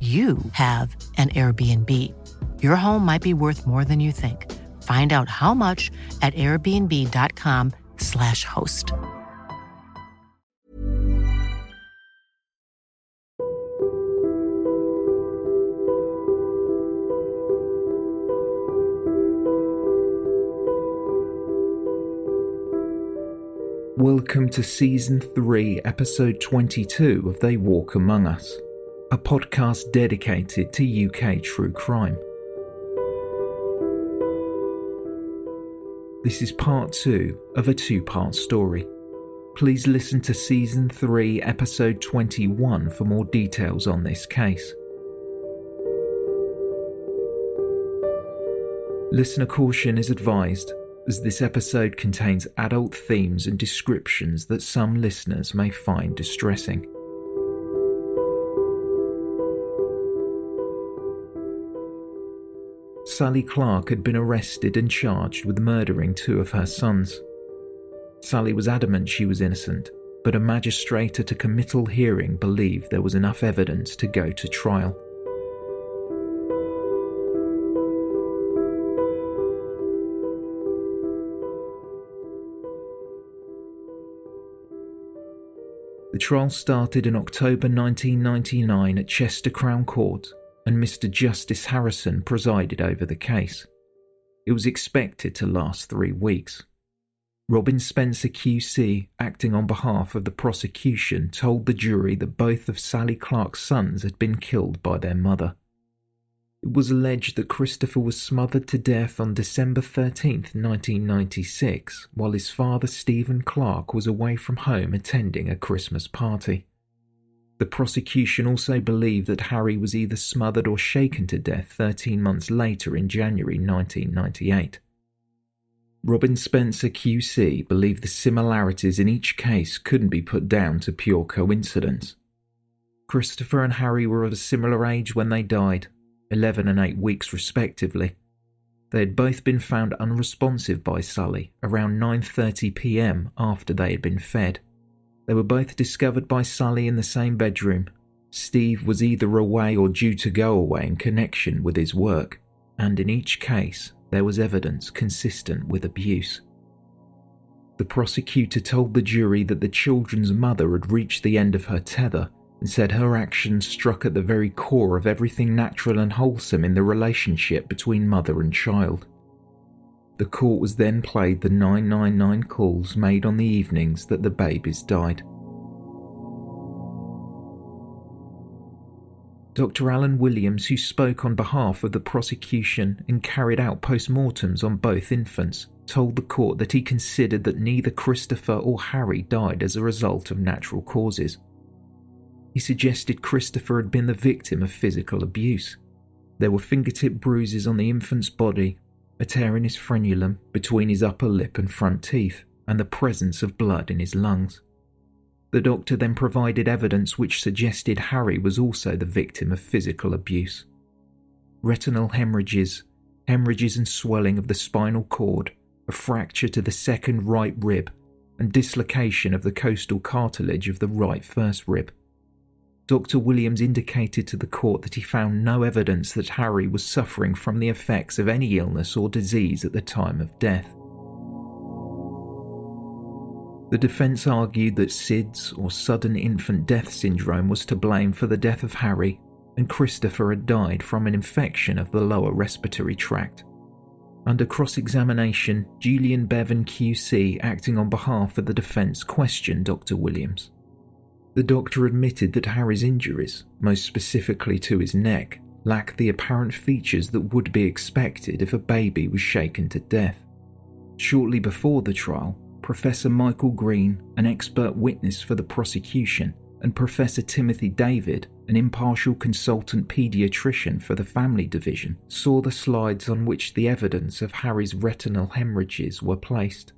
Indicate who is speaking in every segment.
Speaker 1: you have an Airbnb. Your home might be worth more than you think. Find out how much at airbnb.com/slash host.
Speaker 2: Welcome to Season 3, Episode 22 of They Walk Among Us a podcast dedicated to UK true crime. This is part two of a two part story. Please listen to Season 3, Episode 21 for more details on this case. Listener caution is advised, as this episode contains adult themes and descriptions that some listeners may find distressing. Sally Clark had been arrested and charged with murdering two of her sons. Sally was adamant she was innocent, but a magistrate at a committal hearing believed there was enough evidence to go to trial. The trial started in October 1999 at Chester Crown Court and Mr. Justice Harrison presided over the case. It was expected to last three weeks. Robin Spencer QC, acting on behalf of the prosecution, told the jury that both of Sally Clark's sons had been killed by their mother. It was alleged that Christopher was smothered to death on December 13, 1996, while his father Stephen Clark was away from home attending a Christmas party. The prosecution also believed that Harry was either smothered or shaken to death 13 months later in January 1998. Robin Spencer QC believed the similarities in each case couldn't be put down to pure coincidence. Christopher and Harry were of a similar age when they died, 11 and 8 weeks respectively. They had both been found unresponsive by Sally around 9:30 p.m. after they had been fed. They were both discovered by Sally in the same bedroom. Steve was either away or due to go away in connection with his work, and in each case, there was evidence consistent with abuse. The prosecutor told the jury that the children's mother had reached the end of her tether and said her actions struck at the very core of everything natural and wholesome in the relationship between mother and child. The court was then played the 999 calls made on the evenings that the babies died. Dr. Alan Williams, who spoke on behalf of the prosecution and carried out post-mortems on both infants, told the court that he considered that neither Christopher or Harry died as a result of natural causes. He suggested Christopher had been the victim of physical abuse. There were fingertip bruises on the infant's body a tear in his frenulum between his upper lip and front teeth, and the presence of blood in his lungs. The doctor then provided evidence which suggested Harry was also the victim of physical abuse. Retinal hemorrhages, hemorrhages and swelling of the spinal cord, a fracture to the second right rib, and dislocation of the costal cartilage of the right first rib. Dr. Williams indicated to the court that he found no evidence that Harry was suffering from the effects of any illness or disease at the time of death. The defence argued that SIDS, or sudden infant death syndrome, was to blame for the death of Harry, and Christopher had died from an infection of the lower respiratory tract. Under cross examination, Julian Bevan QC, acting on behalf of the defence, questioned Dr. Williams. The doctor admitted that Harry's injuries, most specifically to his neck, lacked the apparent features that would be expected if a baby was shaken to death. Shortly before the trial, Professor Michael Green, an expert witness for the prosecution, and Professor Timothy David, an impartial consultant paediatrician for the family division, saw the slides on which the evidence of Harry's retinal hemorrhages were placed.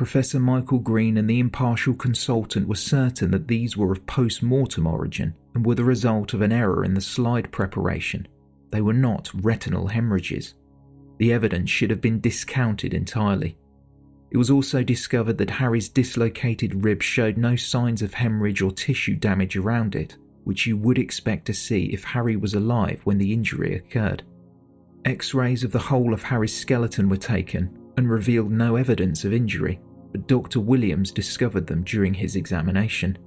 Speaker 2: Professor Michael Green and the impartial consultant were certain that these were of post mortem origin and were the result of an error in the slide preparation. They were not retinal hemorrhages. The evidence should have been discounted entirely. It was also discovered that Harry's dislocated rib showed no signs of hemorrhage or tissue damage around it, which you would expect to see if Harry was alive when the injury occurred. X rays of the whole of Harry's skeleton were taken and revealed no evidence of injury but Dr. Williams discovered them during his examination.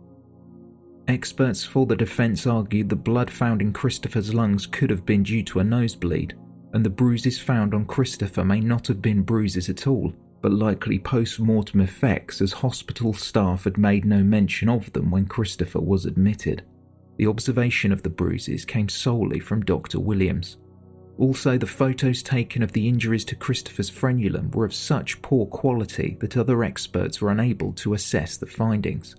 Speaker 2: Experts for the defense argued the blood found in Christopher's lungs could have been due to a nosebleed, and the bruises found on Christopher may not have been bruises at all, but likely post mortem effects as hospital staff had made no mention of them when Christopher was admitted. The observation of the bruises came solely from Dr. Williams. Also, the photos taken of the injuries to Christopher's frenulum were of such poor quality that other experts were unable to assess the findings.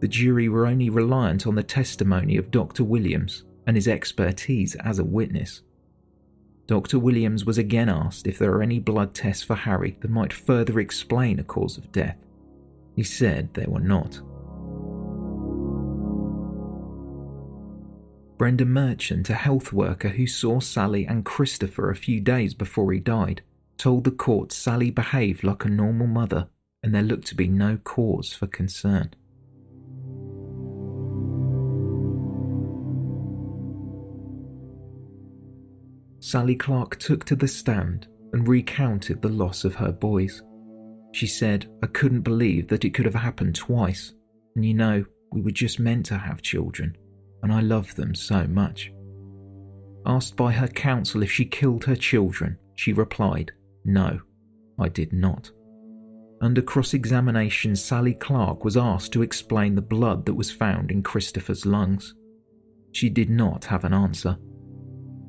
Speaker 2: The jury were only reliant on the testimony of Dr. Williams and his expertise as a witness. Dr. Williams was again asked if there are any blood tests for Harry that might further explain a cause of death. He said there were not. Brenda Merchant, a health worker who saw Sally and Christopher a few days before he died, told the court Sally behaved like a normal mother and there looked to be no cause for concern. Sally Clark took to the stand and recounted the loss of her boys. She said, I couldn't believe that it could have happened twice, and you know, we were just meant to have children and I love them so much. Asked by her counsel if she killed her children, she replied, No, I did not. Under cross examination, Sally Clark was asked to explain the blood that was found in Christopher's lungs. She did not have an answer.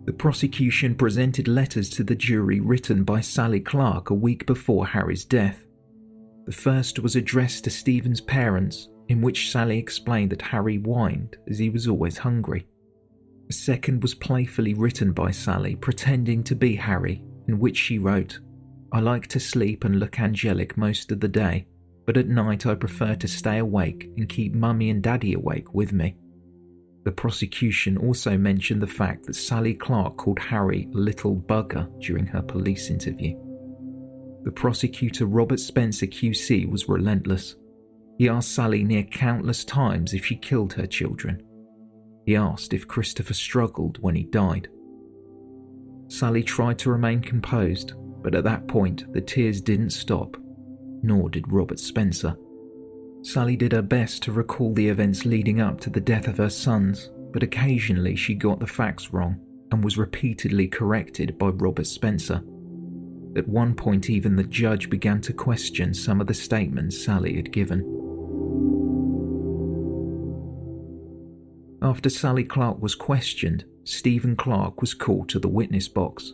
Speaker 2: The prosecution presented letters to the jury written by Sally Clark a week before Harry's death. The first was addressed to Stephen's parents in which Sally explained that Harry whined as he was always hungry. A second was playfully written by Sally, pretending to be Harry, in which she wrote, I like to sleep and look angelic most of the day, but at night I prefer to stay awake and keep Mummy and Daddy awake with me. The prosecution also mentioned the fact that Sally Clark called Harry little bugger during her police interview. The prosecutor Robert Spencer QC was relentless. He asked Sally near countless times if she killed her children. He asked if Christopher struggled when he died. Sally tried to remain composed, but at that point the tears didn't stop, nor did Robert Spencer. Sally did her best to recall the events leading up to the death of her sons, but occasionally she got the facts wrong and was repeatedly corrected by Robert Spencer. At one point, even the judge began to question some of the statements Sally had given. After Sally Clark was questioned, Stephen Clark was called to the witness box.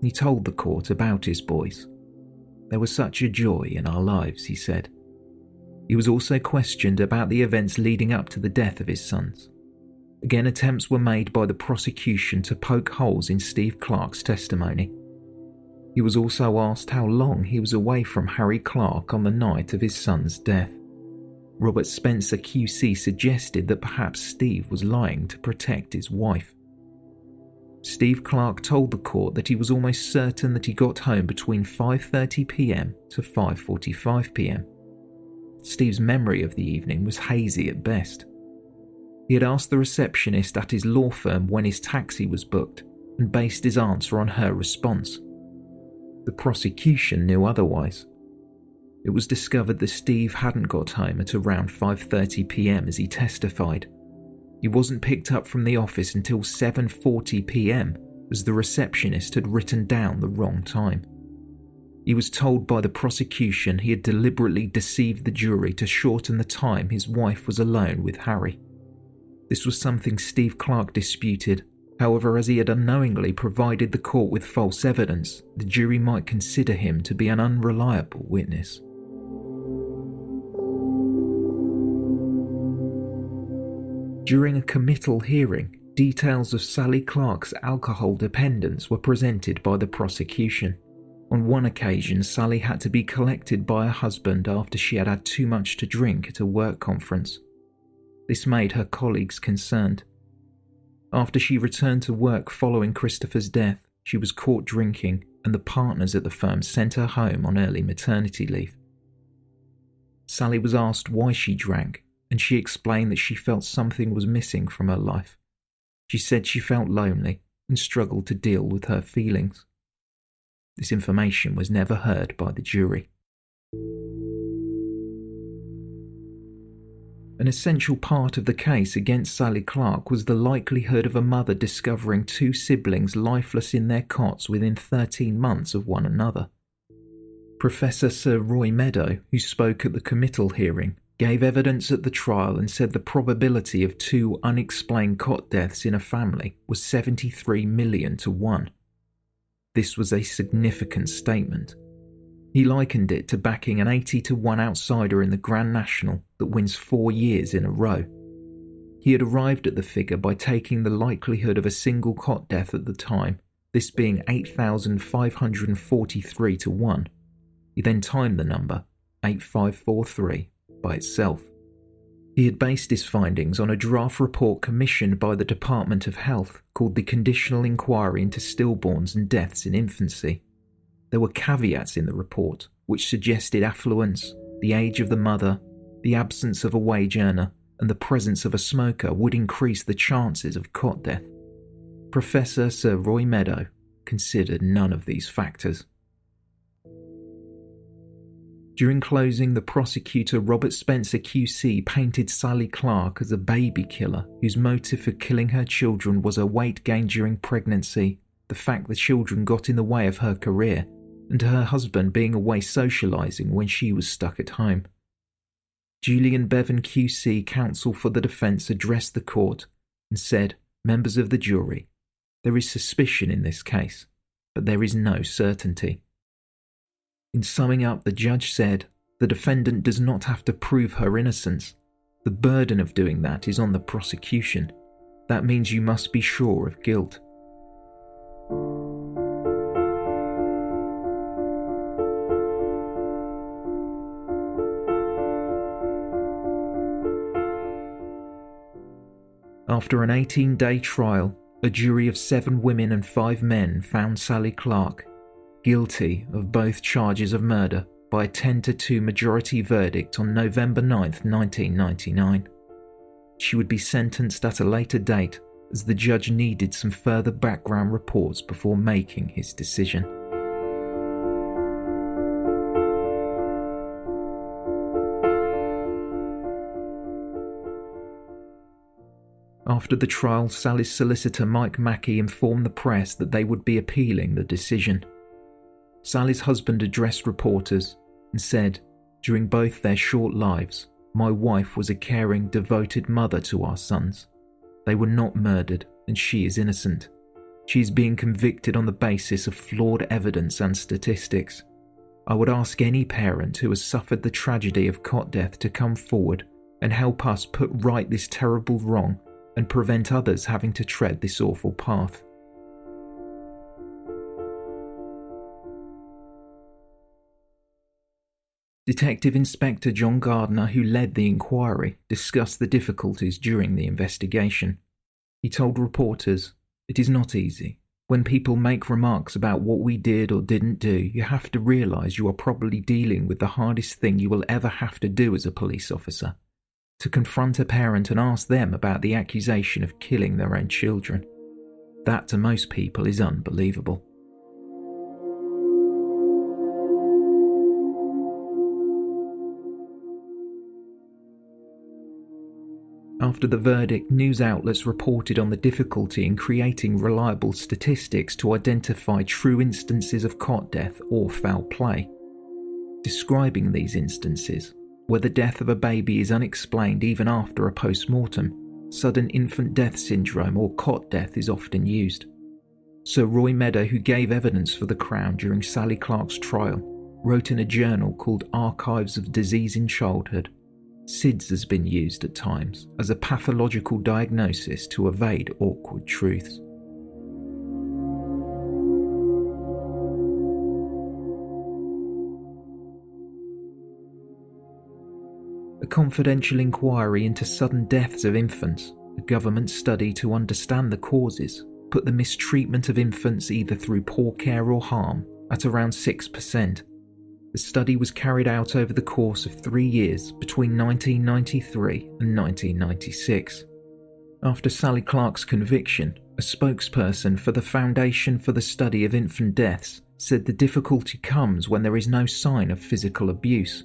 Speaker 2: He told the court about his boys. There was such a joy in our lives, he said. He was also questioned about the events leading up to the death of his sons. Again, attempts were made by the prosecution to poke holes in Steve Clark's testimony. He was also asked how long he was away from Harry Clark on the night of his son's death. Robert Spencer QC suggested that perhaps Steve was lying to protect his wife. Steve Clark told the court that he was almost certain that he got home between 5:30 p.m. to 5:45 p.m. Steve's memory of the evening was hazy at best. He had asked the receptionist at his law firm when his taxi was booked and based his answer on her response. The prosecution knew otherwise. It was discovered that Steve hadn't got home at around 5:30 p.m. as he testified. He wasn't picked up from the office until 7:40 p.m. as the receptionist had written down the wrong time. He was told by the prosecution he had deliberately deceived the jury to shorten the time his wife was alone with Harry. This was something Steve Clark disputed. However, as he had unknowingly provided the court with false evidence, the jury might consider him to be an unreliable witness. During a committal hearing, details of Sally Clark's alcohol dependence were presented by the prosecution. On one occasion, Sally had to be collected by her husband after she had had too much to drink at a work conference. This made her colleagues concerned. After she returned to work following Christopher's death, she was caught drinking, and the partners at the firm sent her home on early maternity leave. Sally was asked why she drank, and she explained that she felt something was missing from her life. She said she felt lonely and struggled to deal with her feelings. This information was never heard by the jury. An essential part of the case against Sally Clark was the likelihood of a mother discovering two siblings lifeless in their cots within 13 months of one another. Professor Sir Roy Meadow, who spoke at the committal hearing, gave evidence at the trial and said the probability of two unexplained cot deaths in a family was 73 million to 1. This was a significant statement. He likened it to backing an 80 to 1 outsider in the Grand National that wins four years in a row. He had arrived at the figure by taking the likelihood of a single cot death at the time, this being 8,543 to 1. He then timed the number, 8543, by itself. He had based his findings on a draft report commissioned by the Department of Health called the Confidential Inquiry into Stillborns and Deaths in Infancy. There were caveats in the report which suggested affluence, the age of the mother, the absence of a wage earner, and the presence of a smoker would increase the chances of cot death. Professor Sir Roy Meadow considered none of these factors. During closing, the prosecutor Robert Spencer QC painted Sally Clark as a baby killer whose motive for killing her children was her weight gain during pregnancy, the fact the children got in the way of her career, and her husband being away socialising when she was stuck at home. Julian Bevan QC, counsel for the defence, addressed the court and said, Members of the jury, there is suspicion in this case, but there is no certainty. In summing up, the judge said, The defendant does not have to prove her innocence. The burden of doing that is on the prosecution. That means you must be sure of guilt. After an 18 day trial, a jury of seven women and five men found Sally Clark guilty of both charges of murder by a 10 to 2 majority verdict on November 9, 1999. She would be sentenced at a later date as the judge needed some further background reports before making his decision. After the trial, Sally's solicitor Mike Mackey informed the press that they would be appealing the decision. Sally's husband addressed reporters and said, During both their short lives, my wife was a caring, devoted mother to our sons. They were not murdered, and she is innocent. She is being convicted on the basis of flawed evidence and statistics. I would ask any parent who has suffered the tragedy of cot death to come forward and help us put right this terrible wrong and prevent others having to tread this awful path. Detective Inspector John Gardner, who led the inquiry, discussed the difficulties during the investigation. He told reporters, It is not easy. When people make remarks about what we did or didn't do, you have to realise you are probably dealing with the hardest thing you will ever have to do as a police officer to confront a parent and ask them about the accusation of killing their own children. That to most people is unbelievable. After the verdict, news outlets reported on the difficulty in creating reliable statistics to identify true instances of cot death or foul play. Describing these instances, where the death of a baby is unexplained even after a post mortem, sudden infant death syndrome or cot death is often used. Sir Roy Meadow, who gave evidence for the Crown during Sally Clark's trial, wrote in a journal called Archives of Disease in Childhood SIDS has been used at times as a pathological diagnosis to evade awkward truths. A confidential inquiry into sudden deaths of infants, a government study to understand the causes, put the mistreatment of infants either through poor care or harm at around 6%, the study was carried out over the course of three years between 1993 and 1996. After Sally Clark's conviction, a spokesperson for the Foundation for the Study of Infant Deaths said the difficulty comes when there is no sign of physical abuse.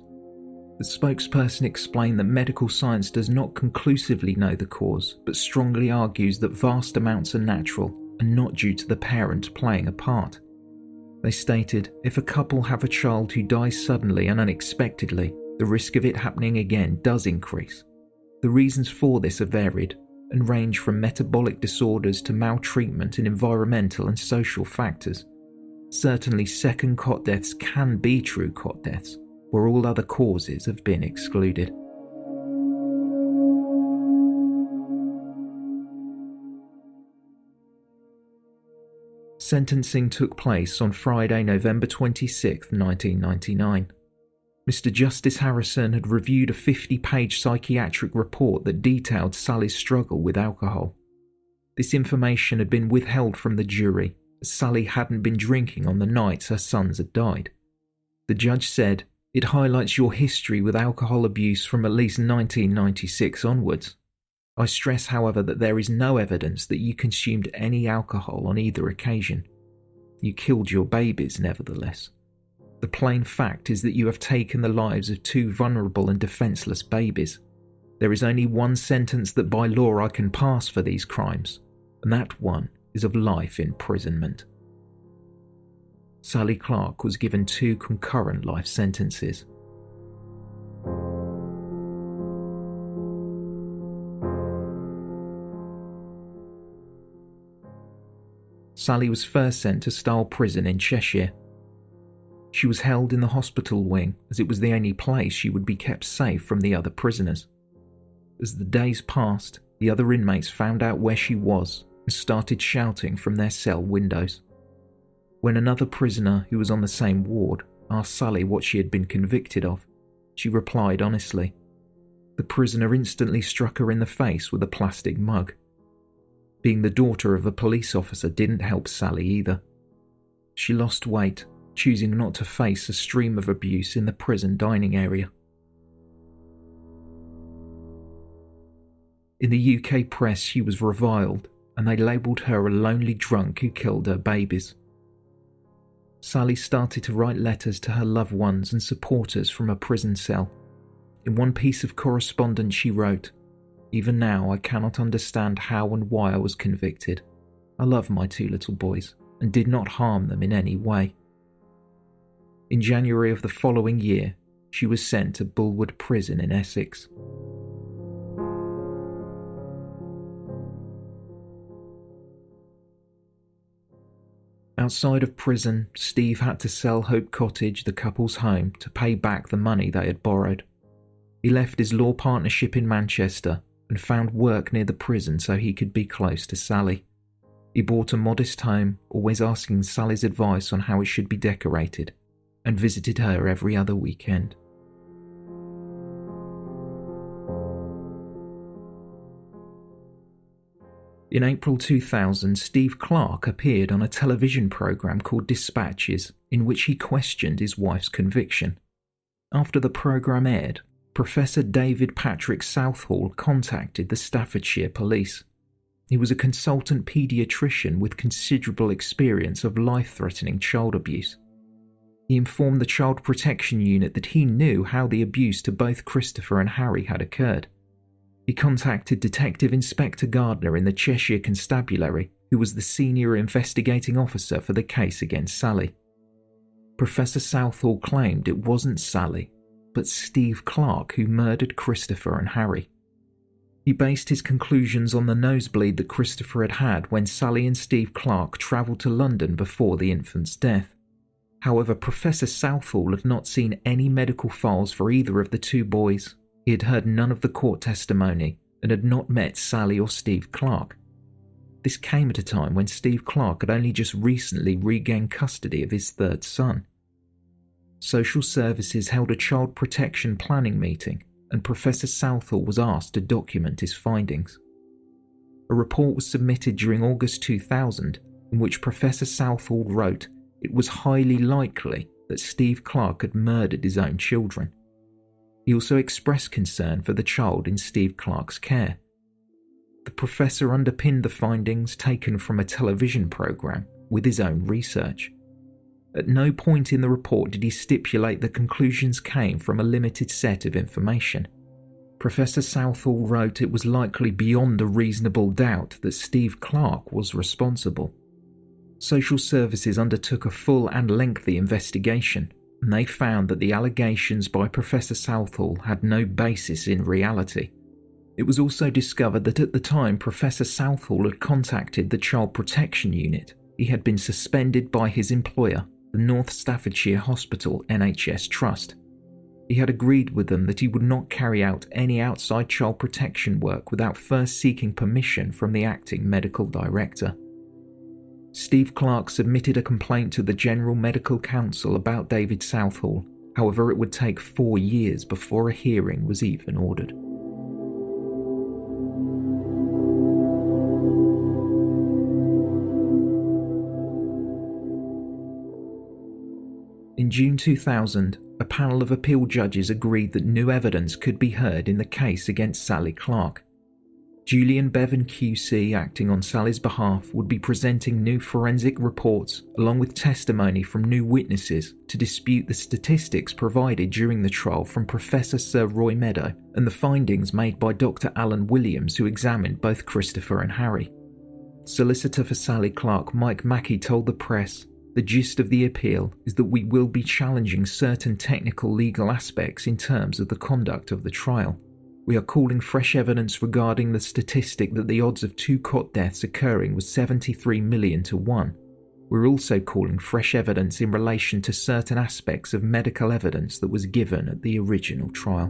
Speaker 2: The spokesperson explained that medical science does not conclusively know the cause, but strongly argues that vast amounts are natural and not due to the parent playing a part. They stated if a couple have a child who dies suddenly and unexpectedly, the risk of it happening again does increase. The reasons for this are varied and range from metabolic disorders to maltreatment and environmental and social factors. Certainly, second cot deaths can be true cot deaths, where all other causes have been excluded. Sentencing took place on Friday, November 26, 1999. Mr. Justice Harrison had reviewed a 50 page psychiatric report that detailed Sally's struggle with alcohol. This information had been withheld from the jury, Sally hadn't been drinking on the nights her sons had died. The judge said, It highlights your history with alcohol abuse from at least 1996 onwards. I stress, however, that there is no evidence that you consumed any alcohol on either occasion. You killed your babies, nevertheless. The plain fact is that you have taken the lives of two vulnerable and defenceless babies. There is only one sentence that by law I can pass for these crimes, and that one is of life imprisonment. Sally Clark was given two concurrent life sentences. Sally was first sent to Styal Prison in Cheshire. She was held in the hospital wing as it was the only place she would be kept safe from the other prisoners. As the days passed, the other inmates found out where she was and started shouting from their cell windows. When another prisoner who was on the same ward asked Sally what she had been convicted of, she replied honestly. The prisoner instantly struck her in the face with a plastic mug. Being the daughter of a police officer didn't help Sally either. She lost weight, choosing not to face a stream of abuse in the prison dining area. In the UK press, she was reviled, and they labelled her a lonely drunk who killed her babies. Sally started to write letters to her loved ones and supporters from a prison cell. In one piece of correspondence, she wrote, even now, I cannot understand how and why I was convicted. I love my two little boys and did not harm them in any way. In January of the following year, she was sent to Bullwood Prison in Essex. Outside of prison, Steve had to sell Hope Cottage, the couple's home, to pay back the money they had borrowed. He left his law partnership in Manchester and found work near the prison so he could be close to Sally. He bought a modest home, always asking Sally's advice on how it should be decorated, and visited her every other weekend. In April 2000, Steve Clark appeared on a television program called Dispatches, in which he questioned his wife's conviction. After the program aired, Professor David Patrick Southall contacted the Staffordshire police. He was a consultant paediatrician with considerable experience of life threatening child abuse. He informed the Child Protection Unit that he knew how the abuse to both Christopher and Harry had occurred. He contacted Detective Inspector Gardner in the Cheshire Constabulary, who was the senior investigating officer for the case against Sally. Professor Southall claimed it wasn't Sally, but Steve Clark who murdered Christopher and Harry. He based his conclusions on the nosebleed that Christopher had had when Sally and Steve Clark travelled to London before the infant's death. However, Professor Southall had not seen any medical files for either of the two boys. He had heard none of the court testimony and had not met Sally or Steve Clark. This came at a time when Steve Clark had only just recently regained custody of his third son. Social Services held a child protection planning meeting, and Professor Southall was asked to document his findings. A report was submitted during August 2000 in which Professor Southall wrote it was highly likely that Steve Clark had murdered his own children. He also expressed concern for the child in Steve Clark's care. The professor underpinned the findings taken from a television program with his own research. At no point in the report did he stipulate the conclusions came from a limited set of information. Professor Southall wrote it was likely beyond a reasonable doubt that Steve Clark was responsible. Social Services undertook a full and lengthy investigation, and they found that the allegations by Professor Southall had no basis in reality. It was also discovered that at the time Professor Southall had contacted the Child Protection Unit, he had been suspended by his employer the North Staffordshire Hospital NHS Trust. He had agreed with them that he would not carry out any outside child protection work without first seeking permission from the acting medical director. Steve Clark submitted a complaint to the General Medical Council about David Southall, however, it would take four years before a hearing was even ordered. In June 2000, a panel of appeal judges agreed that new evidence could be heard in the case against Sally Clark. Julian Bevan QC, acting on Sally's behalf, would be presenting new forensic reports along with testimony from new witnesses to dispute the statistics provided during the trial from Professor Sir Roy Meadow and the findings made by Dr. Alan Williams, who examined both Christopher and Harry. Solicitor for Sally Clark, Mike Mackey, told the press the gist of the appeal is that we will be challenging certain technical legal aspects in terms of the conduct of the trial. We are calling fresh evidence regarding the statistic that the odds of two cot deaths occurring was 73 million to 1. We're also calling fresh evidence in relation to certain aspects of medical evidence that was given at the original trial.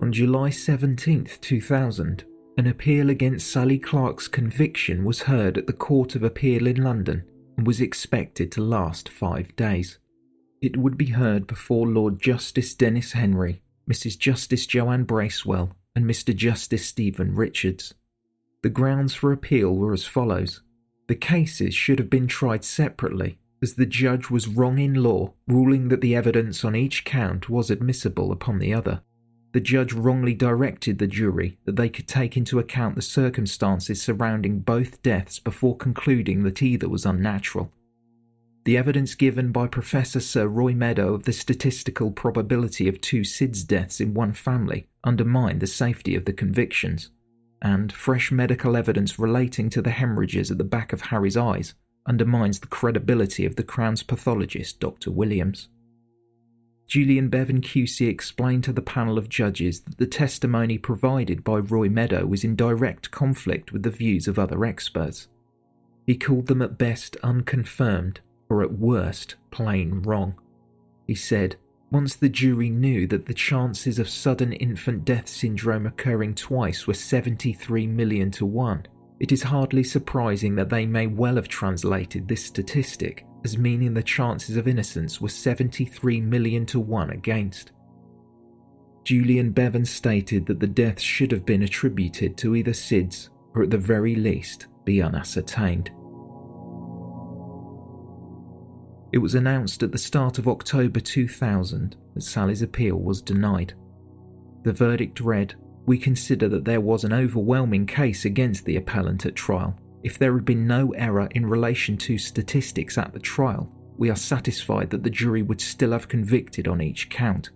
Speaker 2: On July 17, 2000, an appeal against Sally Clark's conviction was heard at the Court of Appeal in London and was expected to last five days. It would be heard before Lord Justice Denis Henry, Mrs. Justice Joyanne Bracewell, and Mr. Justice Stephen Richards. The grounds for appeal were as follows The cases should have been tried separately, as the judge was wrong in law, ruling that the evidence on each count was admissible upon the other the judge wrongly directed the jury that they could take into account the circumstances surrounding both deaths before concluding that either was unnatural. The evidence given by Professor Sir Roy Meadow of the statistical probability of two SIDS deaths in one family undermined the safety of the convictions, and fresh medical evidence relating to the hemorrhages at the back of Harry's eyes undermines the credibility of the Crown's pathologist, Dr. Williams. Julian Bevan QC explained to the panel of judges that the testimony provided by Roy Meadow was in direct conflict with the views of other experts. He called them at best unconfirmed, or at worst, plain wrong. He said, once the jury knew that the chances of sudden infant death syndrome occurring twice were 73 million to 1, it is hardly surprising that they may well have translated this statistic as meaning the chances of innocence were 73 million to 1 against. Julian Bevan stated that the deaths should have been attributed to either SIDS or at the very least be unascertained. It was announced at the start of October 2000 that Sally's appeal was denied. The verdict read We consider that there was an overwhelming case against the appellant at trial. If there had been no error in relation to statistics at the trial, we are satisfied that the jury would still have convicted on each count.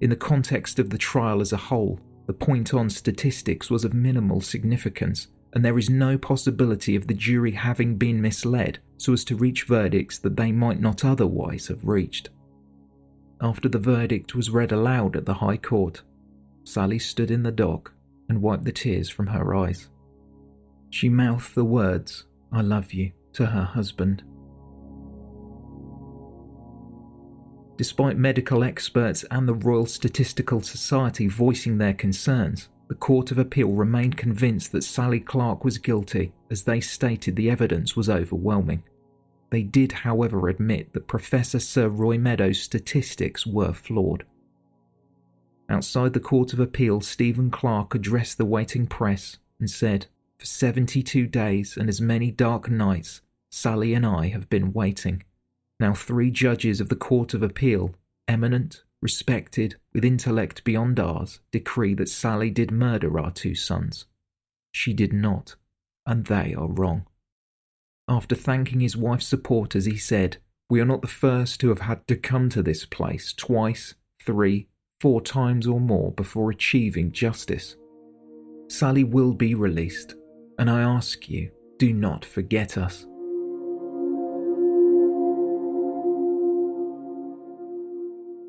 Speaker 2: In the context of the trial as a whole, the point on statistics was of minimal significance, and there is no possibility of the jury having been misled so as to reach verdicts that they might not otherwise have reached. After the verdict was read aloud at the High Court, Sally stood in the dock and wiped the tears from her eyes. She mouthed the words, I love you, to her husband. Despite medical experts and the Royal Statistical Society voicing their concerns, the Court of Appeal remained convinced that Sally Clark was guilty, as they stated the evidence was overwhelming. They did, however, admit that Professor Sir Roy Meadows' statistics were flawed. Outside the Court of Appeal, Stephen Clark addressed the waiting press and said, For 72 days and as many dark nights, Sally and I have been waiting. Now, three judges of the Court of Appeal, eminent, respected, with intellect beyond ours, decree that Sally did murder our two sons. She did not, and they are wrong. After thanking his wife's supporters, he said, We are not the first who have had to come to this place twice, three, four times or more before achieving justice. Sally will be released, and I ask you, do not forget us.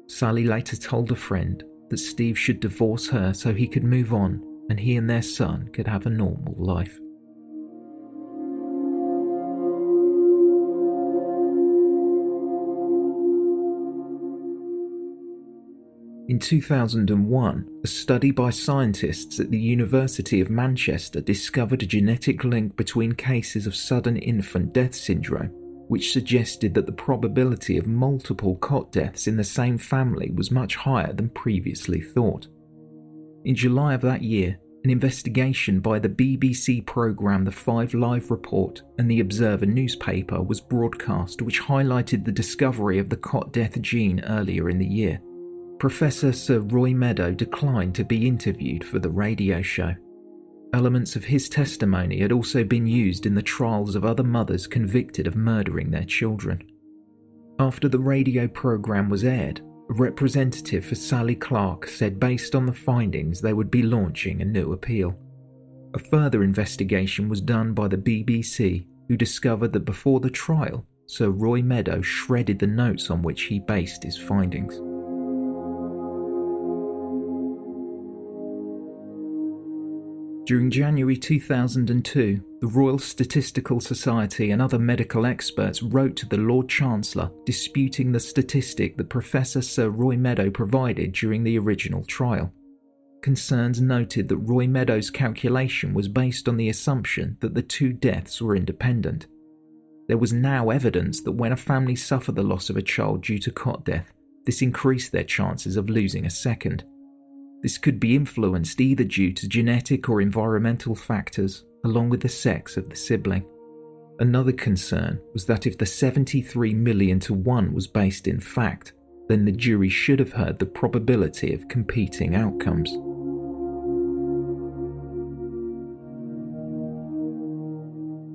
Speaker 2: Sally later told a friend that Steve should divorce her so he could move on and he and their son could have a normal life. In 2001, a study by scientists at the University of Manchester discovered a genetic link between cases of sudden infant death syndrome which suggested that the probability of multiple cot deaths in the same family was much higher than previously thought. In July of that year, an investigation by the BBC programme The Five Live Report and the Observer newspaper was broadcast, which highlighted the discovery of the cot death gene earlier in the year. Professor Sir Roy Meadow declined to be interviewed for the radio show. Elements of his testimony had also been used in the trials of other mothers convicted of murdering their children. After the radio program was aired, a representative for Sally Clark said based on the findings they would be launching a new appeal. A further investigation was done by the BBC, who discovered that before the trial, Sir Roy Meadow shredded the notes on which he based his findings. During January 2002, the Royal Statistical Society and other medical experts wrote to the Lord Chancellor disputing the statistic that Professor Sir Roy Meadow provided during the original trial. Concerns noted that Roy Meadows' calculation was based on the assumption that the two deaths were independent. There was now evidence that when a family suffered the loss of a child due to cot death, this increased their chances of losing a second. This could be influenced either due to genetic or environmental factors, along with the sex of the sibling. Another concern was that if the 73 million to 1 was based in fact, then the jury should have heard the probability of competing outcomes.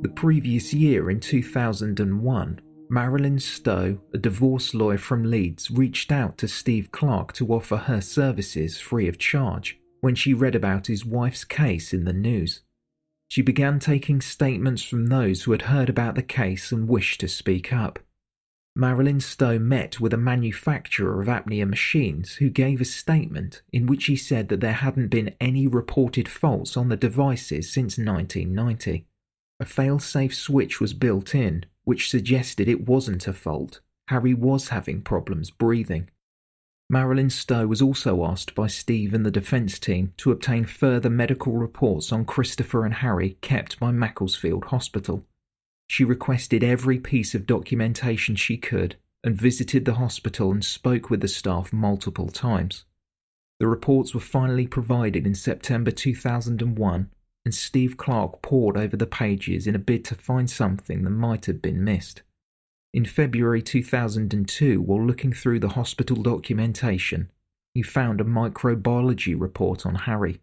Speaker 2: The previous year, in 2001, Marilyn Stowe, a divorce lawyer from Leeds, reached out to Steve Clark to offer her services free of charge when she read about his wife's case in the news. She began taking statements from those who had heard about the case and wished to speak up. Marilyn Stowe met with a manufacturer of apnea machines who gave a statement in which he said that there hadn't been any reported faults on the devices since 1990. A fail-safe switch was built in, which suggested it wasn't a fault. Harry was having problems breathing. Marilyn Stowe was also asked by Steve and the defence team to obtain further medical reports on Christopher and Harry kept by Macclesfield Hospital. She requested every piece of documentation she could and visited the hospital and spoke with the staff multiple times. The reports were finally provided in September 2001, and Steve Clark pored over the pages in a bid to find something that might have been missed. In February 2002, while looking through the hospital documentation, he found a microbiology report on Harry.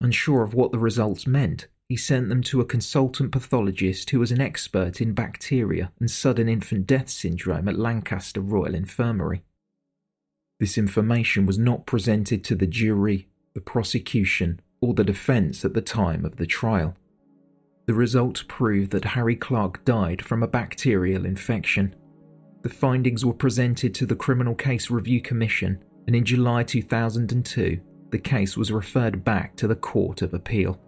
Speaker 2: Unsure of what the results meant, he sent them to a consultant pathologist who was an expert in bacteria and sudden infant death syndrome at Lancaster Royal Infirmary. This information was not presented to the jury, the prosecution, or the defence at the time of the trial. The results proved that Harry Clark died from a bacterial infection. The findings were presented to the Criminal Case Review Commission, and in July 2002, the case was referred back to the Court of Appeal.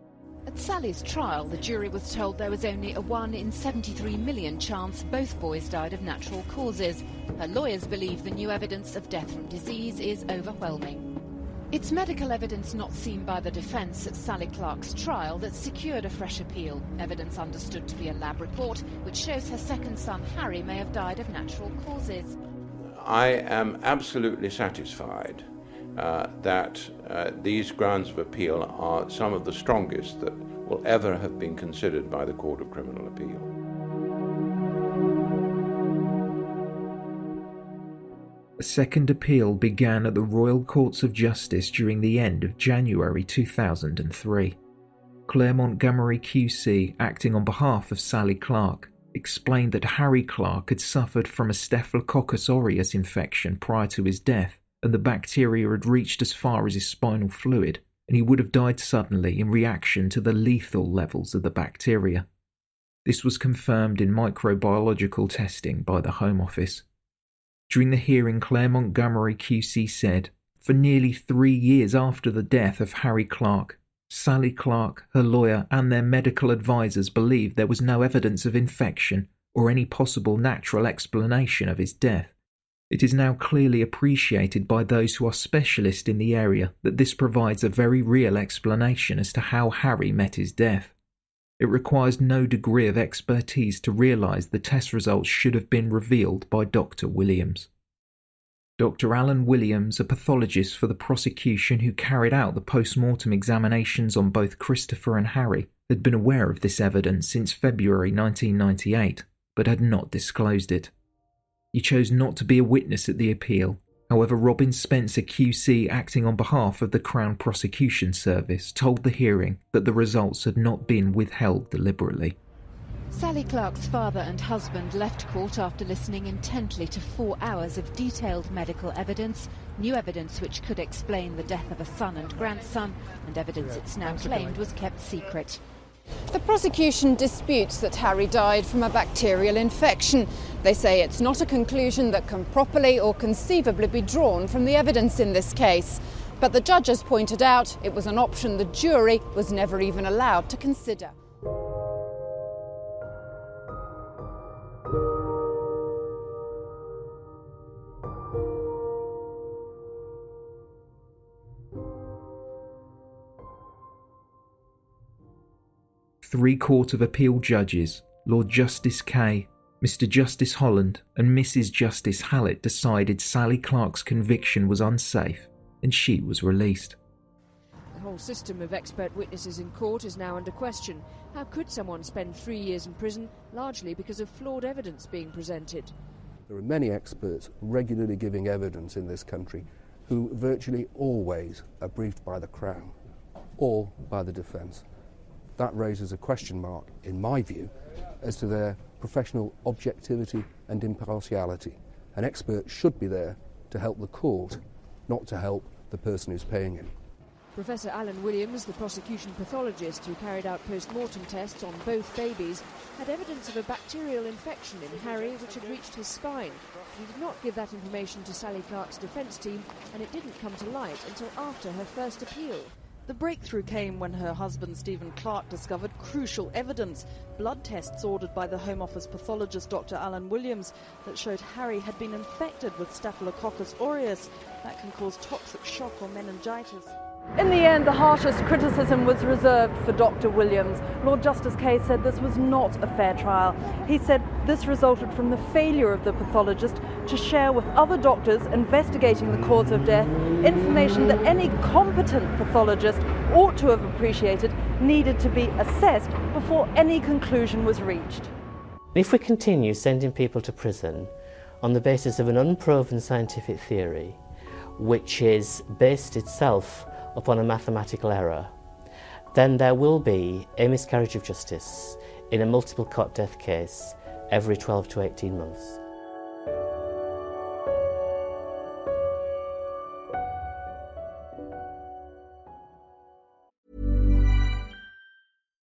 Speaker 3: At Sally's trial, the jury was told there was only a 1 in 73 million chance both boys died of natural causes. Her lawyers believe the new evidence of death from disease is overwhelming. It's medical evidence not seen by the defence at Sally Clark's trial that secured a fresh appeal. Evidence understood to be a lab report, which shows her second son Harry may have died of natural causes.
Speaker 4: I am absolutely satisfied uh, that uh, these grounds of appeal are some of the strongest that will ever have been considered by the Court of Criminal Appeal.
Speaker 2: A second appeal began at the Royal Courts of Justice during the end of January 2003. Clare Montgomery QC, acting on behalf of Sally Clark, explained that Harry Clark had suffered from a Staphylococcus aureus infection prior to his death, and the bacteria had reached as far as his spinal fluid, and he would have died suddenly in reaction to the lethal levels of the bacteria. This was confirmed in microbiological testing by the Home Office. During the hearing, Clare Montgomery QC said, For nearly three years after the death of Harry Clark, Sally Clark, her lawyer, and their medical advisers believed there was no evidence of infection or any possible natural explanation of his death. It is now clearly appreciated by those who are specialists in the area that this provides a very real explanation as to how Harry met his death. It requires no degree of expertise to realise the test results should have been revealed by Dr. Williams. Dr. Alan Williams, a pathologist for the prosecution who carried out the post mortem examinations on both Christopher and Harry, had been aware of this evidence since February 1998, but had not disclosed it. He chose not to be a witness at the appeal However, Robin Spencer QC, acting on behalf of the Crown Prosecution Service, told the hearing that the results had not been withheld deliberately.
Speaker 3: Sally Clark's father and husband left court after listening intently to four hours of detailed medical evidence, new evidence which could explain the death of a son and grandson, and evidence it's now claimed was kept secret.
Speaker 5: The prosecution disputes that Harry died from a bacterial infection. They say it's not a conclusion that can properly or conceivably be drawn from the evidence in this case. But the judges pointed out it was an option the jury was never even allowed to consider.
Speaker 2: Three Court of Appeal judges, Lord Justice Kay, Mr. Justice Holland, and Mrs. Justice Hallett decided Sally Clark's conviction was unsafe and she was released.
Speaker 6: The whole system of expert witnesses in court is now under question. How could someone spend three years in prison largely because of flawed evidence being presented?
Speaker 7: There are many experts regularly giving evidence in this country who virtually always are briefed by the Crown or by the defence that raises a question mark, in my view, as to their professional objectivity and impartiality. An expert should be there to help the court, not to help the person who's paying him.
Speaker 6: Professor Alan Williams, the prosecution pathologist who carried out post mortem tests on both babies, had evidence of a bacterial infection in Harry which had reached his spine. He did not give that information to Sally Clark's defence team, and it didn't come to light until after her first appeal.
Speaker 8: The breakthrough came when her husband Stephen Clark discovered crucial evidence blood tests ordered by the Home Office pathologist Dr. Alan Williams that showed Harry had been infected with Staphylococcus aureus that can cause toxic shock or meningitis. In the end, the harshest criticism was reserved for Dr. Williams. Lord Justice Kay said this was not a fair trial. He said this resulted from the failure of the pathologist to share with other doctors investigating the cause of death information that any competent pathologist ought to have appreciated needed to be assessed before any conclusion was reached.
Speaker 9: If we continue sending people to prison on the basis of an unproven scientific theory, which is based itself upon a mathematical error, then there will be a miscarriage of justice in a multiple cot death case every 12 to 18 months.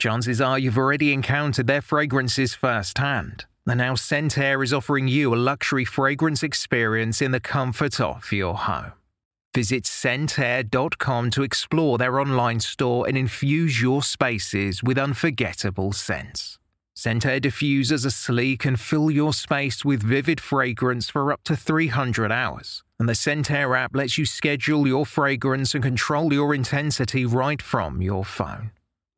Speaker 2: Chances are you've already encountered their fragrances firsthand. And now Scentair is offering you a luxury fragrance experience in the comfort of your home. Visit scentair.com to explore their online store and infuse your spaces with unforgettable scents. Scentair diffusers are sleek and fill your space with vivid fragrance for up to 300 hours. And the Scentair app lets you schedule your fragrance and control your intensity right from your phone.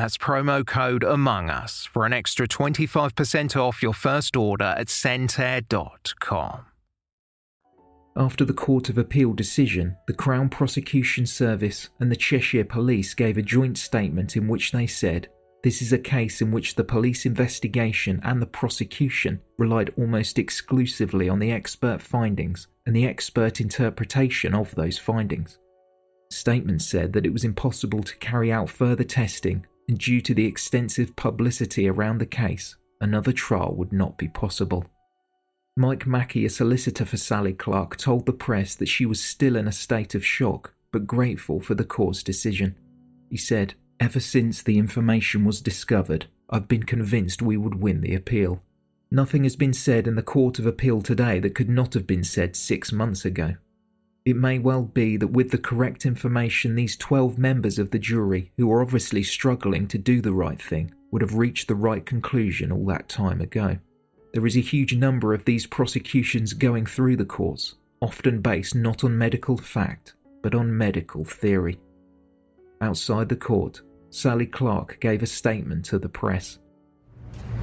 Speaker 2: That's promo code Among Us for an extra 25% off your first order at scentair.com. After the Court of Appeal decision, the Crown Prosecution Service and the Cheshire Police gave a joint statement in which they said, This is a case in which the police investigation and the prosecution relied almost exclusively on the expert findings and the expert interpretation of those findings. Statements said that it was impossible to carry out further testing and due to the extensive publicity around the case, another trial would not be possible. Mike Mackey, a solicitor for Sally Clark, told the press that she was still in a state of shock but grateful for the court's decision. He said, Ever since the information was discovered, I've been convinced we would win the appeal. Nothing has been said in the Court of Appeal today that could not have been said six months ago. It may well be that with the correct information, these 12 members of the jury, who are obviously struggling to do the right thing, would have reached the right conclusion all that time ago. There is a huge number of these prosecutions going through the courts, often based not on medical fact, but on medical theory. Outside the court, Sally Clark gave a statement to the press.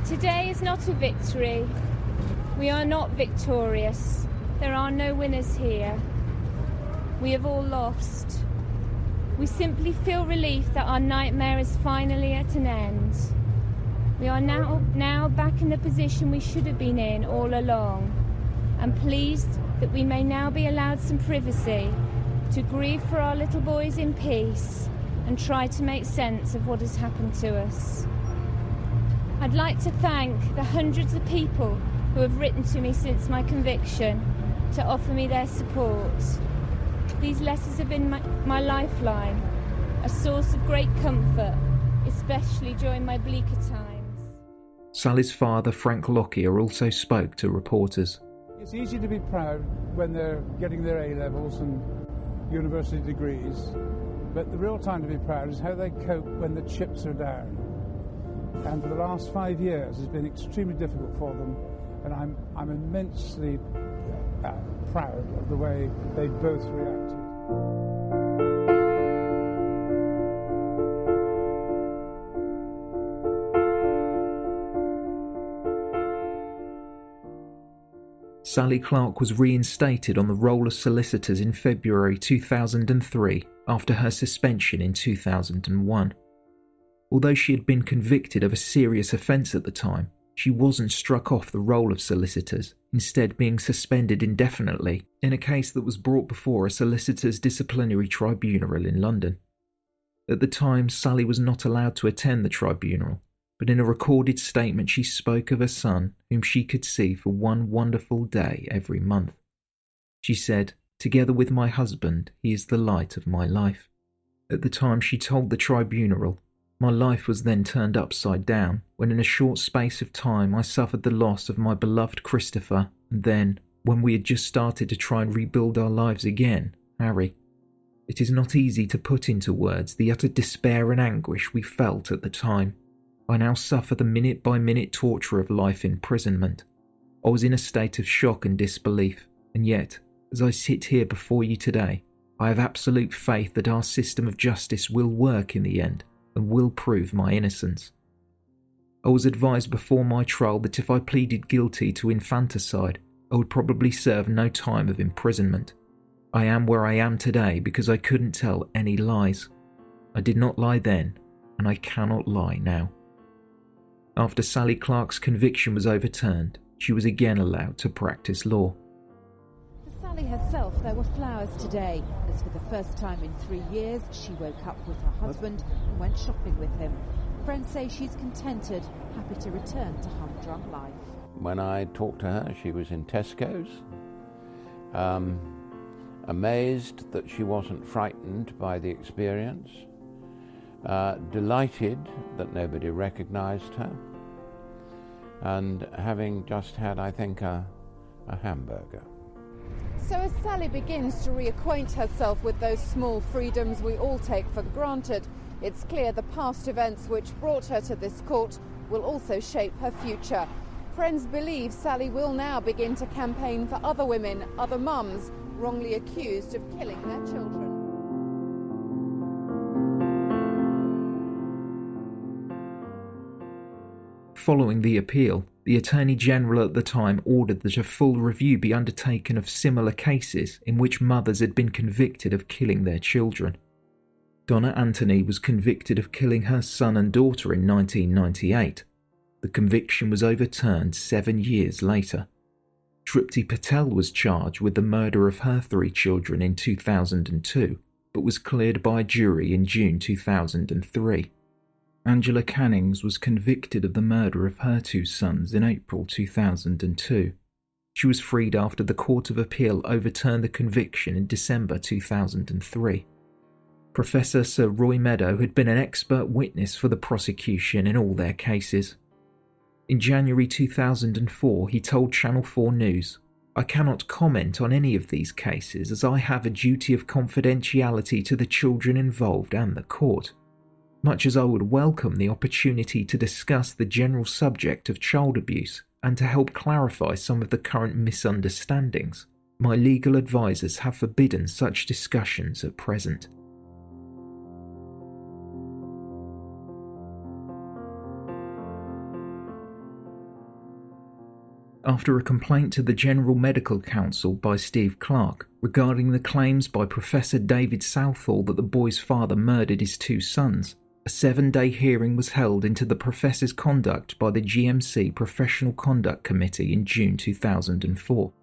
Speaker 10: Today is not a victory. We are not victorious. There are no winners here. We have all lost. We simply feel relief that our nightmare is finally at an end. We are now, now back in the position we should have been in all along, and pleased that we may now be allowed some privacy to grieve for our little boys in peace and try to make sense of what has happened to us. I'd like to thank the hundreds of people who have written to me since my conviction to offer me their support. These letters have been my, my lifeline, a source of great comfort, especially during my bleaker times.
Speaker 2: Sally's father, Frank Lockyer, also spoke to reporters.
Speaker 7: It's easy to be proud when they're getting their A levels and university degrees, but the real time to be proud is how they cope when the chips are down. And for the last five years, it's been extremely difficult for them, and I'm, I'm immensely uh, proud of the way they both reacted.
Speaker 2: Sally Clark was reinstated on the roll of solicitors in February 2003 after her suspension in 2001. Although she had been convicted of a serious offence at the time, she wasn't struck off the roll of solicitors, instead, being suspended indefinitely in a case that was brought before a solicitors' disciplinary tribunal in London. At the time, Sally was not allowed to attend the tribunal, but in a recorded statement, she spoke of her son, whom she could see for one wonderful day every month. She said, Together with my husband, he is the light of my life. At the time, she told the tribunal, My life was then turned upside down when, in a short space of time, I suffered the loss of my beloved Christopher, and then, when we had just started to try and rebuild our lives again, Harry. It is not easy to put into words the utter despair and anguish we felt at the time. I now suffer the minute by minute torture of life imprisonment. I was in a state of shock and disbelief, and yet, as I sit here before you today, I have absolute faith that our system of justice will work in the end and will prove my innocence. I was advised before my trial that if I pleaded guilty to infanticide, I would probably serve no time of imprisonment. I am where I am today because I couldn't tell any lies. I did not lie then, and I cannot lie now. After Sally Clark's conviction was overturned, she was again allowed to practice law.
Speaker 3: Sally herself, there were flowers today, as for the first time in three years, she woke up with her husband and went shopping with him. Friends say she's contented, happy to return to humdrum life.
Speaker 4: When I talked to her, she was in Tesco's, um, amazed that she wasn't frightened by the experience, uh, delighted that nobody recognized her, and having just had, I think, a, a hamburger.
Speaker 5: So, as Sally begins to reacquaint herself with those small freedoms we all take for granted, it's clear the past events which brought her to this court will also shape her future. Friends believe Sally will now begin to campaign for other women, other mums, wrongly accused of killing their children.
Speaker 2: Following the appeal, the Attorney General at the time ordered that a full review be undertaken of similar cases in which mothers had been convicted of killing their children. Donna Anthony was convicted of killing her son and daughter in 1998. The conviction was overturned seven years later. Trupti Patel was charged with the murder of her three children in 2002, but was cleared by a jury in June 2003. Angela Cannings was convicted of the murder of her two sons in April 2002. She was freed after the Court of Appeal overturned the conviction in December 2003. Professor Sir Roy Meadow had been an expert witness for the prosecution in all their cases. In January 2004, he told Channel 4 News, I cannot comment on any of these cases as I have a duty of confidentiality to the children involved and the court. Much as I would welcome the opportunity to discuss the general subject of child abuse and to help clarify some of the current misunderstandings, my legal advisers have forbidden such discussions at present. after a complaint to the General Medical Council by Steve Clark regarding the claims by Professor David Southall that the boy's father murdered his two sons. A seven day hearing was held into the professor's conduct by the GMC Professional Conduct Committee in June 2004.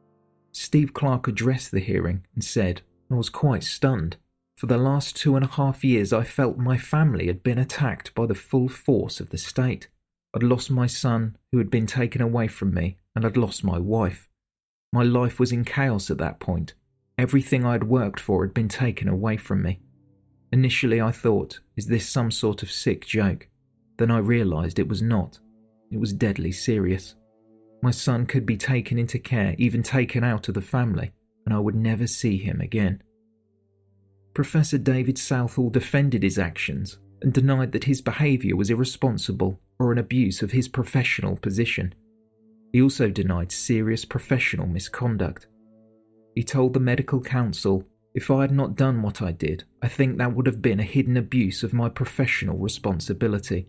Speaker 2: Steve Clark addressed the hearing and said, I was quite stunned. For the last two and a half years, I felt my family had been attacked by the full force of the state. I'd lost my son, who had been taken away from me, and I'd lost my wife. My life was in chaos at that point. Everything I had worked for had been taken away from me. Initially, I thought, is this some sort of sick joke? Then I realised it was not. It was deadly serious. My son could be taken into care, even taken out of the family, and I would never see him again. Professor David Southall defended his actions and denied that his behaviour was irresponsible or an abuse of his professional position. He also denied serious professional misconduct. He told the medical council if I had not done what I did, I think that would have been a hidden abuse of my professional responsibility.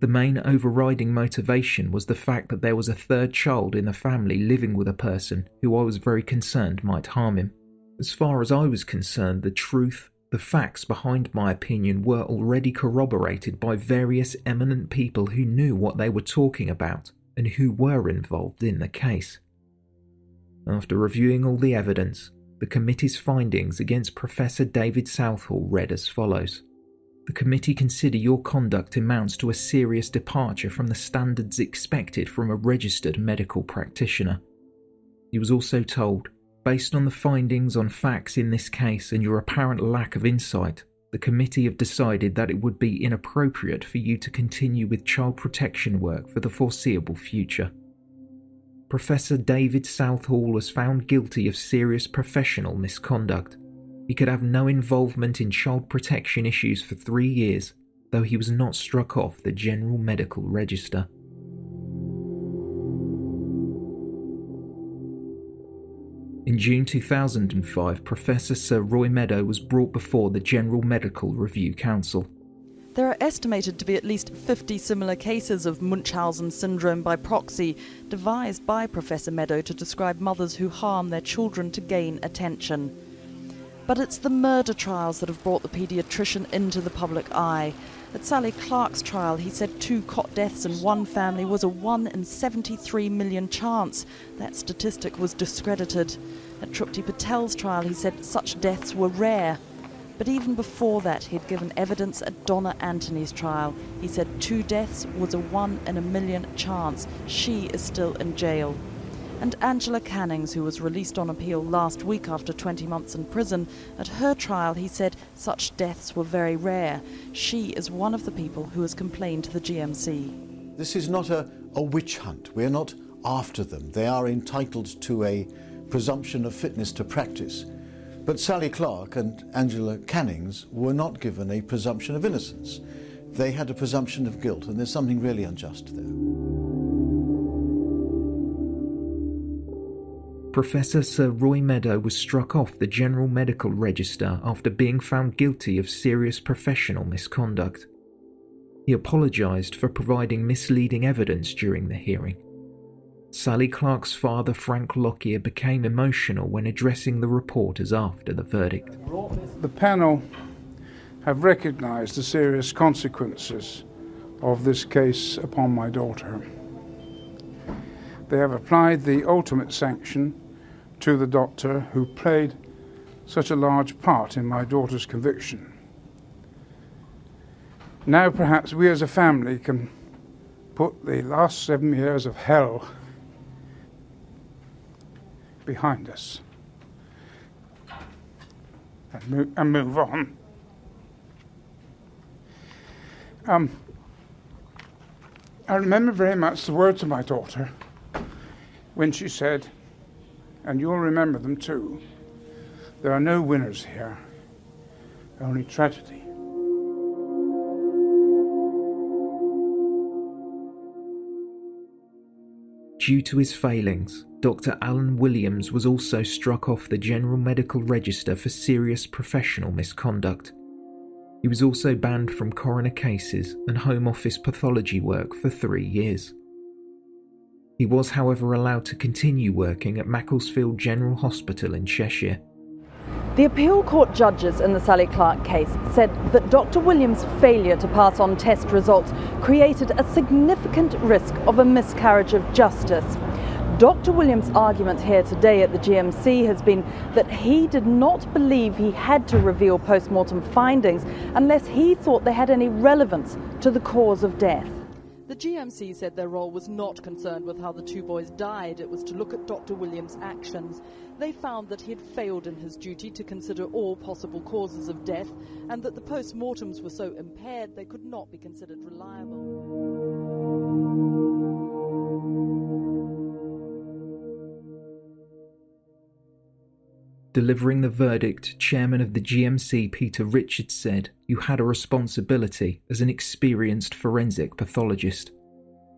Speaker 2: The main overriding motivation was the fact that there was a third child in the family living with a person who I was very concerned might harm him. As far as I was concerned, the truth, the facts behind my opinion were already corroborated by various eminent people who knew what they were talking about and who were involved in the case. After reviewing all the evidence, the committee's findings against Professor David Southall read as follows The committee consider your conduct amounts to a serious departure from the standards expected from a registered medical practitioner. He was also told, based on the findings on facts in this case and your apparent lack of insight, the committee have decided that it would be inappropriate for you to continue with child protection work for the foreseeable future. Professor David Southall was found guilty of serious professional misconduct. He could have no involvement in child protection issues for three years, though he was not struck off the General Medical Register. In June 2005, Professor Sir Roy Meadow was brought before the General Medical Review Council.
Speaker 8: There are estimated to be at least 50 similar cases of Munchausen syndrome by proxy, devised by Professor Meadow to describe mothers who harm their children to gain attention. But it's the murder trials that have brought the paediatrician into the public eye. At Sally Clark's trial, he said two cot deaths in one family was a 1 in 73 million chance. That statistic was discredited. At Trupti Patel's trial, he said such deaths were rare. But even before that, he'd given evidence at Donna Anthony's trial. He said two deaths was a one in a million chance. She is still in jail. And Angela Cannings, who was released on appeal last week after 20 months in prison, at her trial he said such deaths were very rare. She is one of the people who has complained to the GMC.
Speaker 11: This is not a, a witch hunt. We're not after them. They are entitled to a presumption of fitness to practice. But Sally Clark and Angela Cannings were not given a presumption of innocence. They had a presumption of guilt, and there's something really unjust there.
Speaker 2: Professor Sir Roy Meadow was struck off the General Medical Register after being found guilty of serious professional misconduct. He apologised for providing misleading evidence during the hearing. Sally Clark's father, Frank Lockyer, became emotional when addressing the reporters after the verdict.
Speaker 7: The panel have recognised the serious consequences of this case upon my daughter. They have applied the ultimate sanction to the doctor who played such a large part in my daughter's conviction. Now, perhaps we as a family can put the last seven years of hell behind us and move, and move on. Um, I remember very much the words of my daughter when she said, and you'll remember them too there are no winners here, only tragedy.
Speaker 2: Due to his failings, Dr. Alan Williams was also struck off the General Medical Register for serious professional misconduct. He was also banned from coroner cases and Home Office pathology work for three years. He was, however, allowed to continue working at Macclesfield General Hospital in Cheshire.
Speaker 8: The appeal court judges in the Sally Clark case said that Dr. Williams' failure to pass on test results created a significant risk of a miscarriage of justice. Dr. Williams' argument here today at the GMC has been that he did not believe he had to reveal post mortem findings unless he thought they had any relevance to the cause of death. The GMC said their role was not concerned with how the two boys died, it was to look at Dr. Williams' actions. They found that he had failed in his duty to consider all possible causes of death and that the post mortems were so impaired they could not be considered reliable.
Speaker 2: Delivering the verdict, Chairman of the GMC Peter Richards said, You had a responsibility as an experienced forensic pathologist.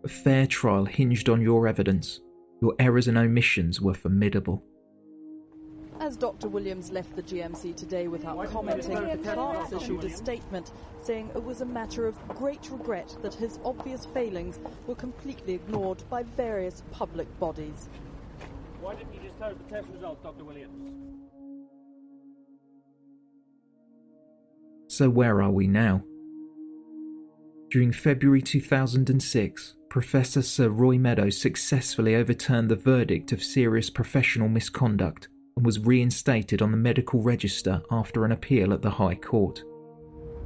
Speaker 2: A fair trial hinged on your evidence. Your errors and omissions were formidable.
Speaker 8: As Dr. Williams left the GMC today without commenting, the Clarks issued a statement saying it was a matter of great regret that his obvious failings were completely ignored by various public bodies.
Speaker 12: Why didn't you disclose the test results, Dr. Williams?
Speaker 2: So, where are we now? During February 2006, Professor Sir Roy Meadows successfully overturned the verdict of serious professional misconduct and was reinstated on the medical register after an appeal at the High Court.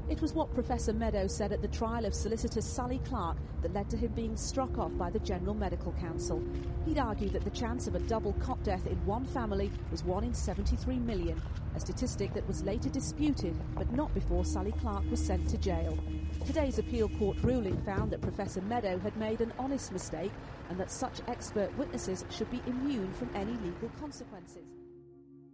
Speaker 6: It was what Professor Meadows said at the trial of solicitor Sally Clark that led to him being struck off by the General Medical Council. He'd argued that the chance of a double cot death in one family was 1 in 73 million, a statistic that was later disputed, but not before Sally Clark was sent to jail. Today's appeal court ruling found that Professor Meadow had made an honest mistake and that such expert witnesses should be immune from any legal consequences.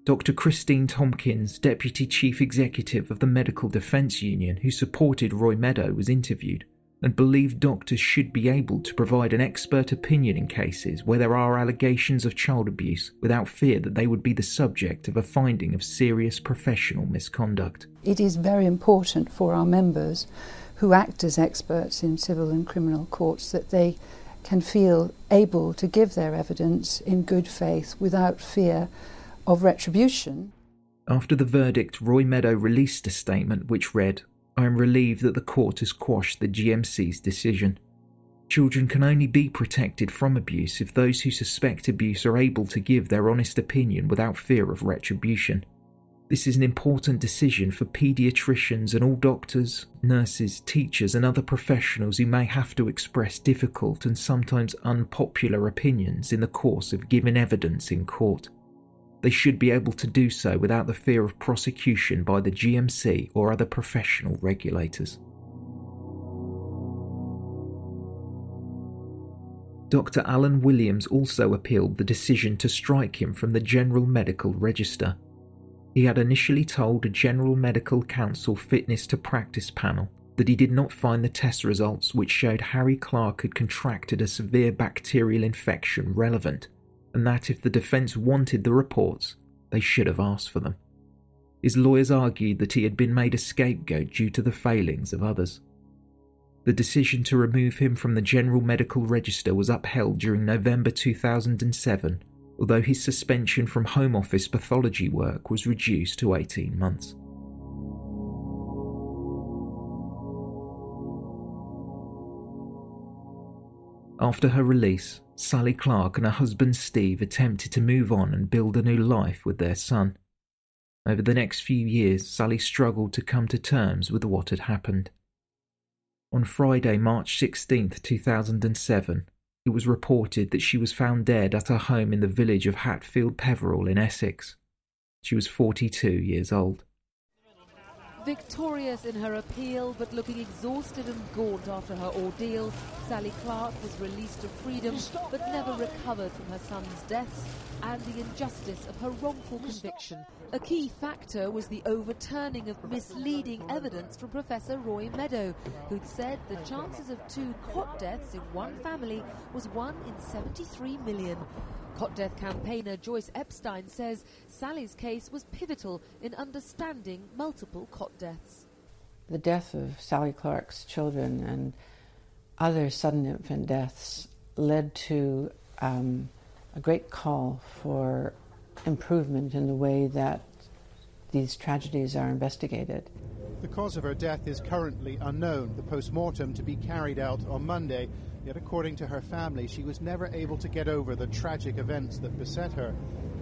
Speaker 2: Dr. Christine Tomkins, Deputy Chief Executive of the Medical Defence Union, who supported Roy Meadow, was interviewed and believed doctors should be able to provide an expert opinion in cases where there are allegations of child abuse without fear that they would be the subject of a finding of serious professional misconduct.
Speaker 13: It is very important for our members who act as experts in civil and criminal courts that they can feel able to give their evidence in good faith without fear of retribution.
Speaker 2: After the verdict, Roy Meadow released a statement which read, I am relieved that the court has quashed the GMC's decision. Children can only be protected from abuse if those who suspect abuse are able to give their honest opinion without fear of retribution. This is an important decision for paediatricians and all doctors, nurses, teachers, and other professionals who may have to express difficult and sometimes unpopular opinions in the course of giving evidence in court they should be able to do so without the fear of prosecution by the GMC or other professional regulators. Dr. Alan Williams also appealed the decision to strike him from the General Medical Register. He had initially told a General Medical Council fitness to practice panel that he did not find the test results which showed Harry Clark had contracted a severe bacterial infection relevant and that if the defence wanted the reports, they should have asked for them. His lawyers argued that he had been made a scapegoat due to the failings of others. The decision to remove him from the General Medical Register was upheld during November 2007, although his suspension from Home Office pathology work was reduced to 18 months. After her release, Sally Clark and her husband Steve attempted to move on and build a new life with their son. Over the next few years, Sally struggled to come to terms with what had happened. On Friday, March 16, 2007, it was reported that she was found dead at her home in the village of Hatfield Peverel in Essex. She was 42 years old.
Speaker 6: Victorious in her appeal, but looking exhausted and gaunt after her ordeal, Sally Clark was released to freedom, but never recovered from her son's deaths and the injustice of her wrongful conviction. A key factor was the overturning of misleading evidence from Professor Roy Meadow, who'd said the chances of two cot deaths in one family was 1 in 73 million. Cot death campaigner Joyce Epstein says Sally's case was pivotal in understanding multiple cot deaths.
Speaker 14: The death of Sally Clark's children and other sudden infant deaths led to um, a great call for improvement in the way that these tragedies are investigated.
Speaker 15: The cause of her death is currently unknown. The post mortem to be carried out on Monday. Yet, according to her family, she was never able to get over the tragic events that beset her.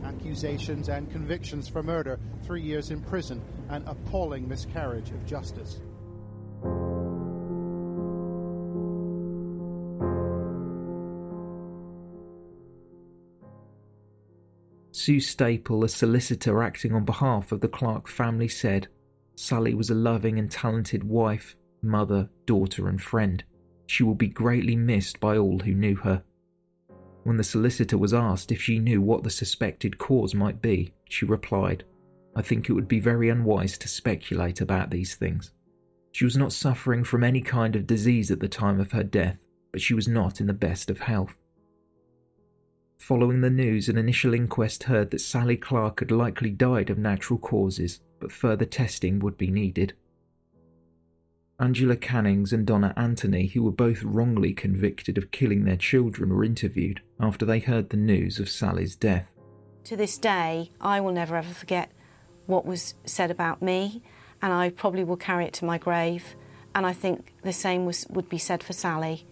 Speaker 15: Accusations and convictions for murder, three years in prison, an appalling miscarriage of justice.
Speaker 2: Sue Stapely, a solicitor acting on behalf of the Clark family, said Sally was a loving and talented wife, mother, daughter, and friend. She will be greatly missed by all who knew her. When the solicitor was asked if she knew what the suspected cause might be, she replied, I think it would be very unwise to speculate about these things. She was not suffering from any kind of disease at the time of her death, but she was not in the best of health. Following the news, an initial inquest heard that Sally Clark had likely died of natural causes, but further testing would be needed. Angela Cannings and Donna Anthony, who were both wrongly convicted of killing their children, were interviewed after they heard the news of Sally's death.
Speaker 16: To this day, I will never ever forget what was said about me, and I probably will carry it to my grave. And I think the same was, would be said for Sally.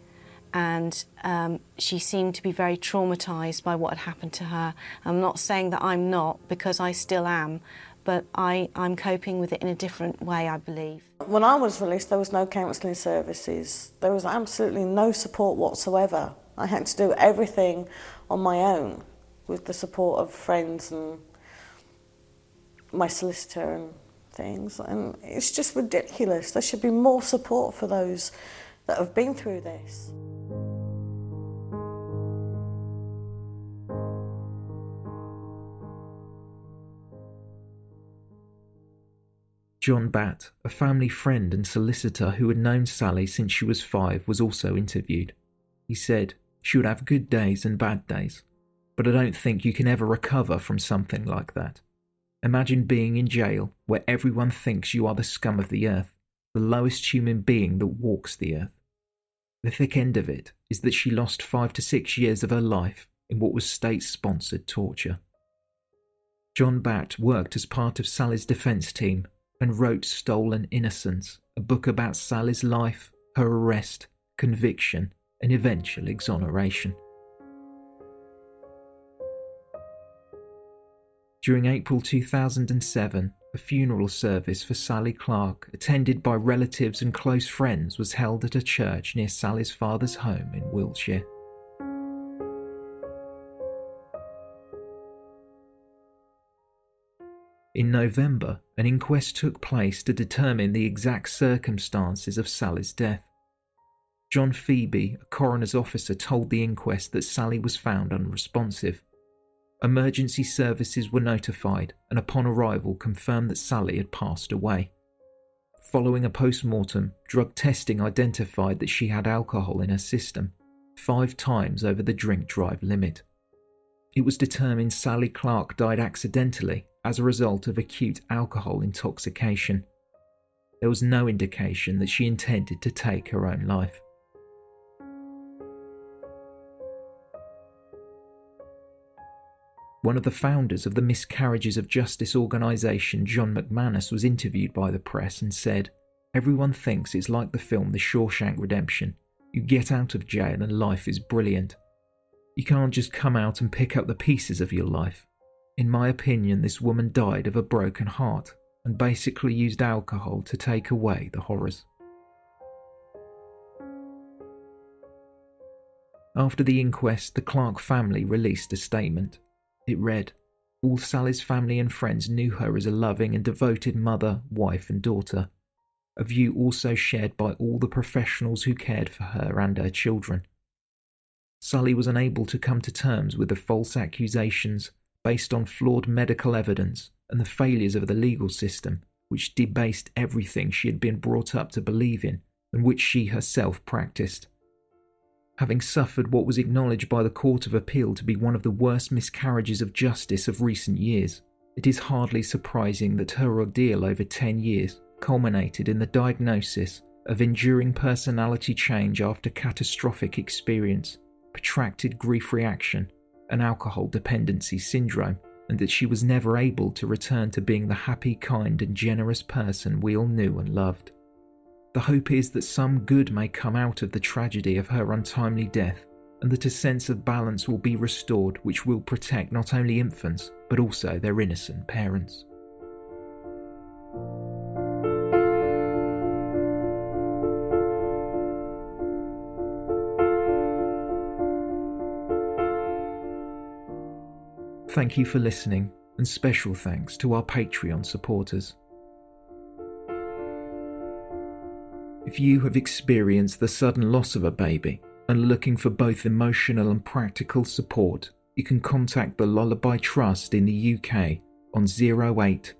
Speaker 16: And um, she seemed to be very traumatised by what had happened to her. I'm not saying that I'm not, because I still am, but I, I'm coping with it in a different way, I believe.
Speaker 17: When I was released, there was no counselling services. There was absolutely no support whatsoever. I had to do everything on my own with the support of friends and my solicitor and things. And it's just ridiculous. There should be more support for those that have been through this.
Speaker 2: John Batt, a family friend and solicitor who had known Sally since she was five, was also interviewed. He said, She would have good days and bad days, but I don't think you can ever recover from something like that. Imagine being in jail where everyone thinks you are the scum of the earth, the lowest human being that walks the earth. The thick end of it is that she lost five to six years of her life in what was state sponsored torture. John Batt worked as part of Sally's defence team and wrote Stolen Innocence, a book about Sally's life, her arrest, conviction, and eventual exoneration. During April 2007, a funeral service for Sally Clark, attended by relatives and close friends, was held at a church near Sally's father's home in Wiltshire. In November, an inquest took place to determine the exact circumstances of Sally's death. John Phoebe, a coroner's officer, told the inquest that Sally was found unresponsive. Emergency services were notified and, upon arrival, confirmed that Sally had passed away. Following a post mortem, drug testing identified that she had alcohol in her system, five times over the drink drive limit. It was determined Sally Clark died accidentally as a result of acute alcohol intoxication. There was no indication that she intended to take her own life. One of the founders of the Miscarriages of Justice organisation, John McManus, was interviewed by the press and said, Everyone thinks it's like the film The Shawshank Redemption. You get out of jail and life is brilliant. You can't just come out and pick up the pieces of your life. In my opinion, this woman died of a broken heart and basically used alcohol to take away the horrors. After the inquest, the Clark family released a statement. It read All Sally's family and friends knew her as a loving and devoted mother, wife, and daughter, a view also shared by all the professionals who cared for her and her children. Sally was unable to come to terms with the false accusations based on flawed medical evidence and the failures of the legal system, which debased everything she had been brought up to believe in and which she herself practiced. Having suffered what was acknowledged by the Court of Appeal to be one of the worst miscarriages of justice of recent years, it is hardly surprising that her ordeal over 10 years culminated in the diagnosis of enduring personality change after catastrophic experience, protracted grief reaction, an alcohol dependency syndrome, and that she was never able to return to being the happy, kind, and generous person we all knew and loved. The hope is that some good may come out of the tragedy of her untimely death, and that a sense of balance will be restored which will protect not only infants, but also their innocent parents. Thank you for listening, and special thanks to our Patreon supporters. If you have experienced the sudden loss of a baby and are looking for both emotional and practical support, you can contact the Lullaby Trust in the UK on 0808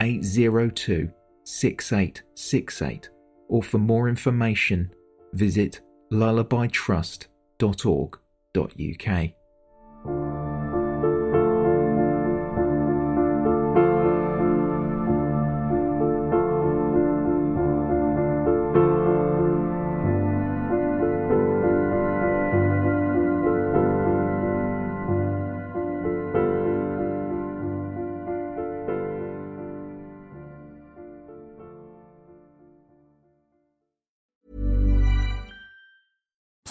Speaker 2: 802 6868 or for more information visit lullabytrust.org.uk.